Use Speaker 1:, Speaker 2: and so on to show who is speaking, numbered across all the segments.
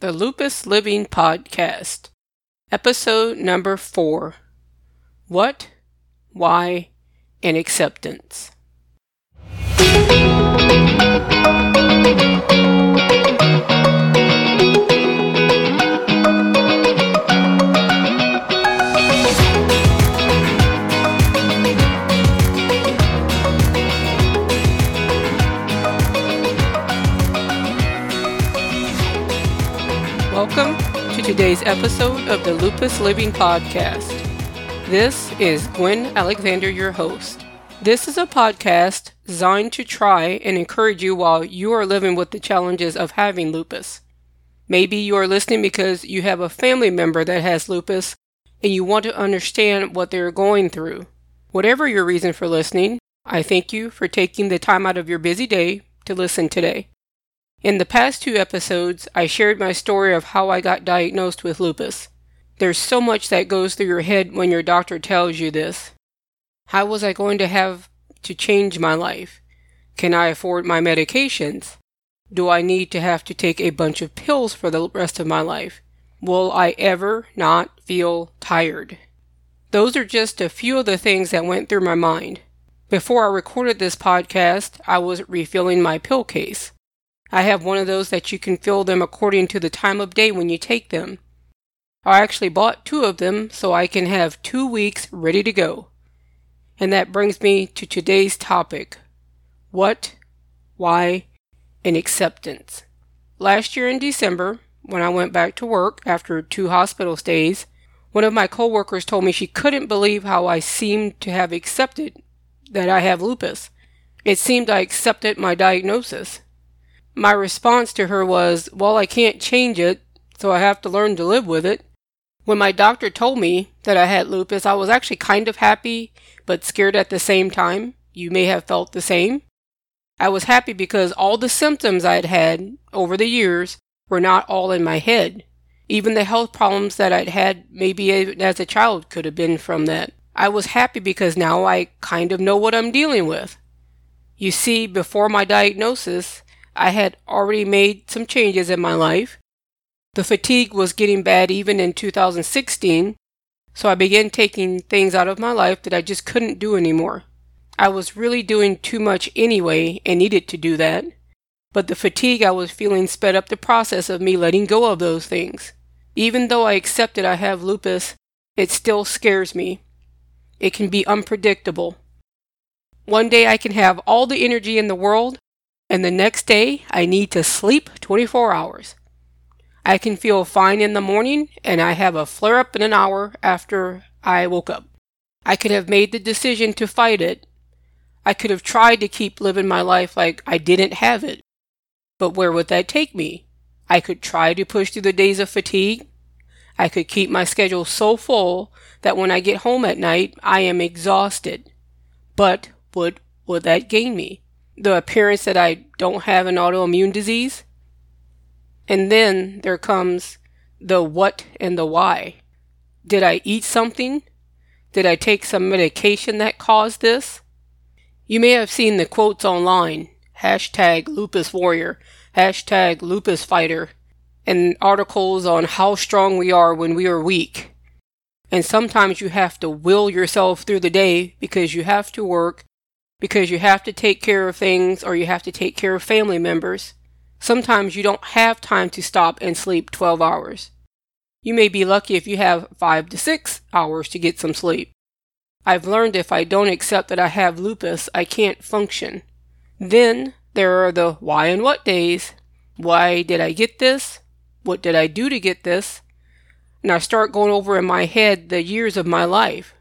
Speaker 1: the Lupus Living Podcast, episode number four What, Why, and Acceptance. Today's episode of the Lupus Living Podcast. This is Gwen Alexander, your host. This is a podcast designed to try and encourage you while you are living with the challenges of having lupus. Maybe you are listening because you have a family member that has lupus and you want to understand what they're going through. Whatever your reason for listening, I thank you for taking the time out of your busy day to listen today. In the past two episodes, I shared my story of how I got diagnosed with lupus. There's so much that goes through your head when your doctor tells you this. How was I going to have to change my life? Can I afford my medications? Do I need to have to take a bunch of pills for the rest of my life? Will I ever not feel tired? Those are just a few of the things that went through my mind. Before I recorded this podcast, I was refilling my pill case. I have one of those that you can fill them according to the time of day when you take them. I actually bought two of them so I can have two weeks ready to go. And that brings me to today's topic what, why, and acceptance. Last year in December, when I went back to work after two hospital stays, one of my coworkers told me she couldn't believe how I seemed to have accepted that I have lupus. It seemed I accepted my diagnosis. My response to her was, Well, I can't change it, so I have to learn to live with it. When my doctor told me that I had lupus, I was actually kind of happy, but scared at the same time. You may have felt the same. I was happy because all the symptoms I had had over the years were not all in my head. Even the health problems that I'd had, maybe as a child, could have been from that. I was happy because now I kind of know what I'm dealing with. You see, before my diagnosis, I had already made some changes in my life. The fatigue was getting bad even in 2016, so I began taking things out of my life that I just couldn't do anymore. I was really doing too much anyway and needed to do that, but the fatigue I was feeling sped up the process of me letting go of those things. Even though I accepted I have lupus, it still scares me. It can be unpredictable. One day I can have all the energy in the world, and the next day I need to sleep 24 hours. I can feel fine in the morning and I have a flare up in an hour after I woke up. I could have made the decision to fight it. I could have tried to keep living my life like I didn't have it. But where would that take me? I could try to push through the days of fatigue. I could keep my schedule so full that when I get home at night, I am exhausted. But what would that gain me? The appearance that I don't have an autoimmune disease. And then there comes the what and the why. Did I eat something? Did I take some medication that caused this? You may have seen the quotes online hashtag lupus warrior, hashtag lupus fighter, and articles on how strong we are when we are weak. And sometimes you have to will yourself through the day because you have to work because you have to take care of things or you have to take care of family members. Sometimes you don't have time to stop and sleep 12 hours. You may be lucky if you have 5 to 6 hours to get some sleep. I've learned if I don't accept that I have lupus, I can't function. Then there are the why and what days. Why did I get this? What did I do to get this? And I start going over in my head the years of my life.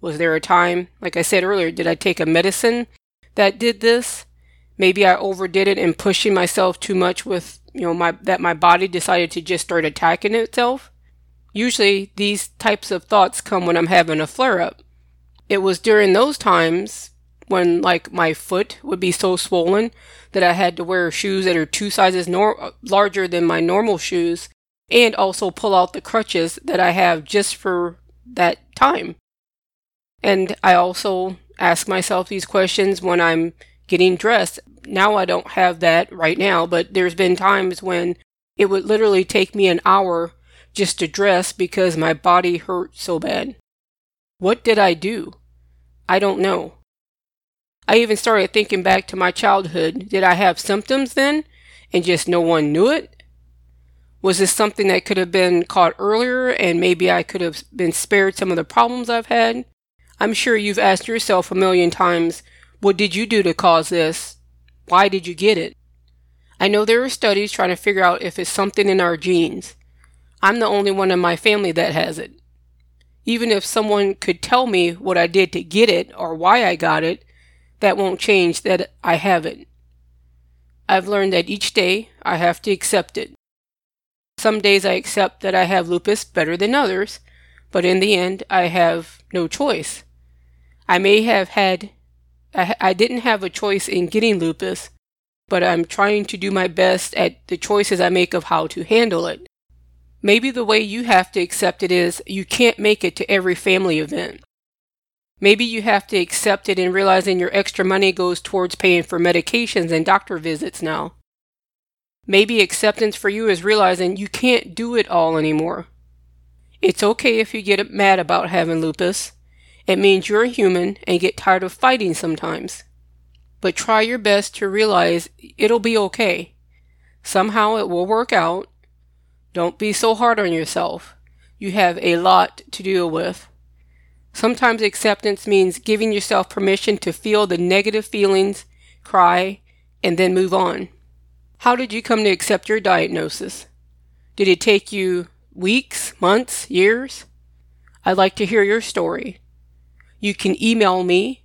Speaker 1: Was there a time, like I said earlier, did I take a medicine that did this? Maybe I overdid it and pushing myself too much with, you know, my that my body decided to just start attacking itself. Usually these types of thoughts come when I'm having a flare up. It was during those times when like my foot would be so swollen that I had to wear shoes that are two sizes nor- larger than my normal shoes and also pull out the crutches that I have just for that time. And I also ask myself these questions when I'm getting dressed. Now I don't have that right now, but there's been times when It would literally take me an hour just to dress because my body hurt so bad. What did I do? I don't know. I even started thinking back to my childhood. Did I have symptoms then and just no one knew it? Was this something that could have been caught earlier and maybe I could have been spared some of the problems I've had? I'm sure you've asked yourself a million times, what did you do to cause this? Why did you get it? I know there are studies trying to figure out if it's something in our genes. I'm the only one in my family that has it. Even if someone could tell me what I did to get it or why I got it, that won't change that I have it. I've learned that each day I have to accept it. Some days I accept that I have lupus better than others, but in the end, I have no choice. I may have had, I, I didn't have a choice in getting lupus, but I'm trying to do my best at the choices I make of how to handle it. Maybe the way you have to accept it is you can't make it to every family event. Maybe you have to accept it and realizing your extra money goes towards paying for medications and doctor visits now. Maybe acceptance for you is realizing you can't do it all anymore. It's okay if you get mad about having lupus. It means you're human and get tired of fighting sometimes. But try your best to realize it'll be okay. Somehow it will work out. Don't be so hard on yourself. You have a lot to deal with. Sometimes acceptance means giving yourself permission to feel the negative feelings, cry, and then move on. How did you come to accept your diagnosis? Did it take you weeks, months, years? I'd like to hear your story. You can email me.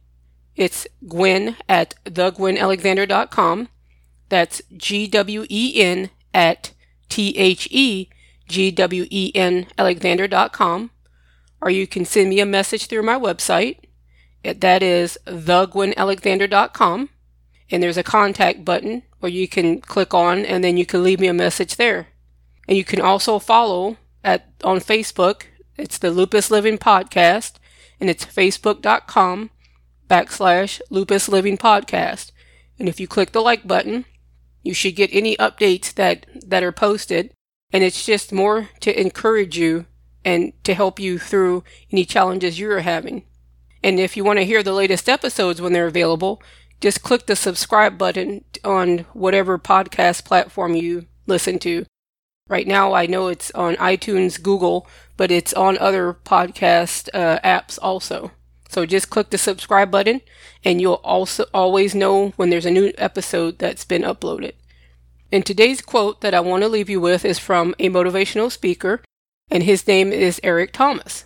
Speaker 1: It's Gwen at thegwenalexander.com. That's G W E N at T H E G W E N Alexander.com. Or you can send me a message through my website. That is thegwenalexander.com. And there's a contact button or you can click on and then you can leave me a message there. And you can also follow at on Facebook. It's the Lupus Living Podcast, and it's facebook.com backslash Lupus Living Podcast. And if you click the like button, you should get any updates that, that are posted. And it's just more to encourage you and to help you through any challenges you're having. And if you want to hear the latest episodes when they're available, just click the subscribe button on whatever podcast platform you listen to. Right now, I know it's on iTunes, Google, but it's on other podcast uh, apps also. So just click the subscribe button, and you'll also always know when there's a new episode that's been uploaded. And today's quote that I want to leave you with is from a motivational speaker, and his name is Eric Thomas.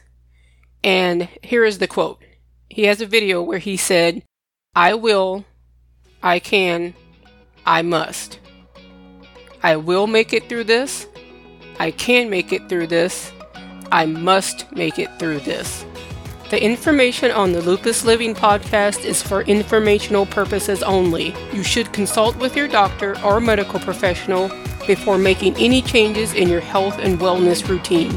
Speaker 1: And here is the quote. He has a video where he said, I will, I can, I must. I will make it through this. I can make it through this. I must make it through this. The information on the Lupus Living podcast is for informational purposes only. You should consult with your doctor or medical professional before making any changes in your health and wellness routine.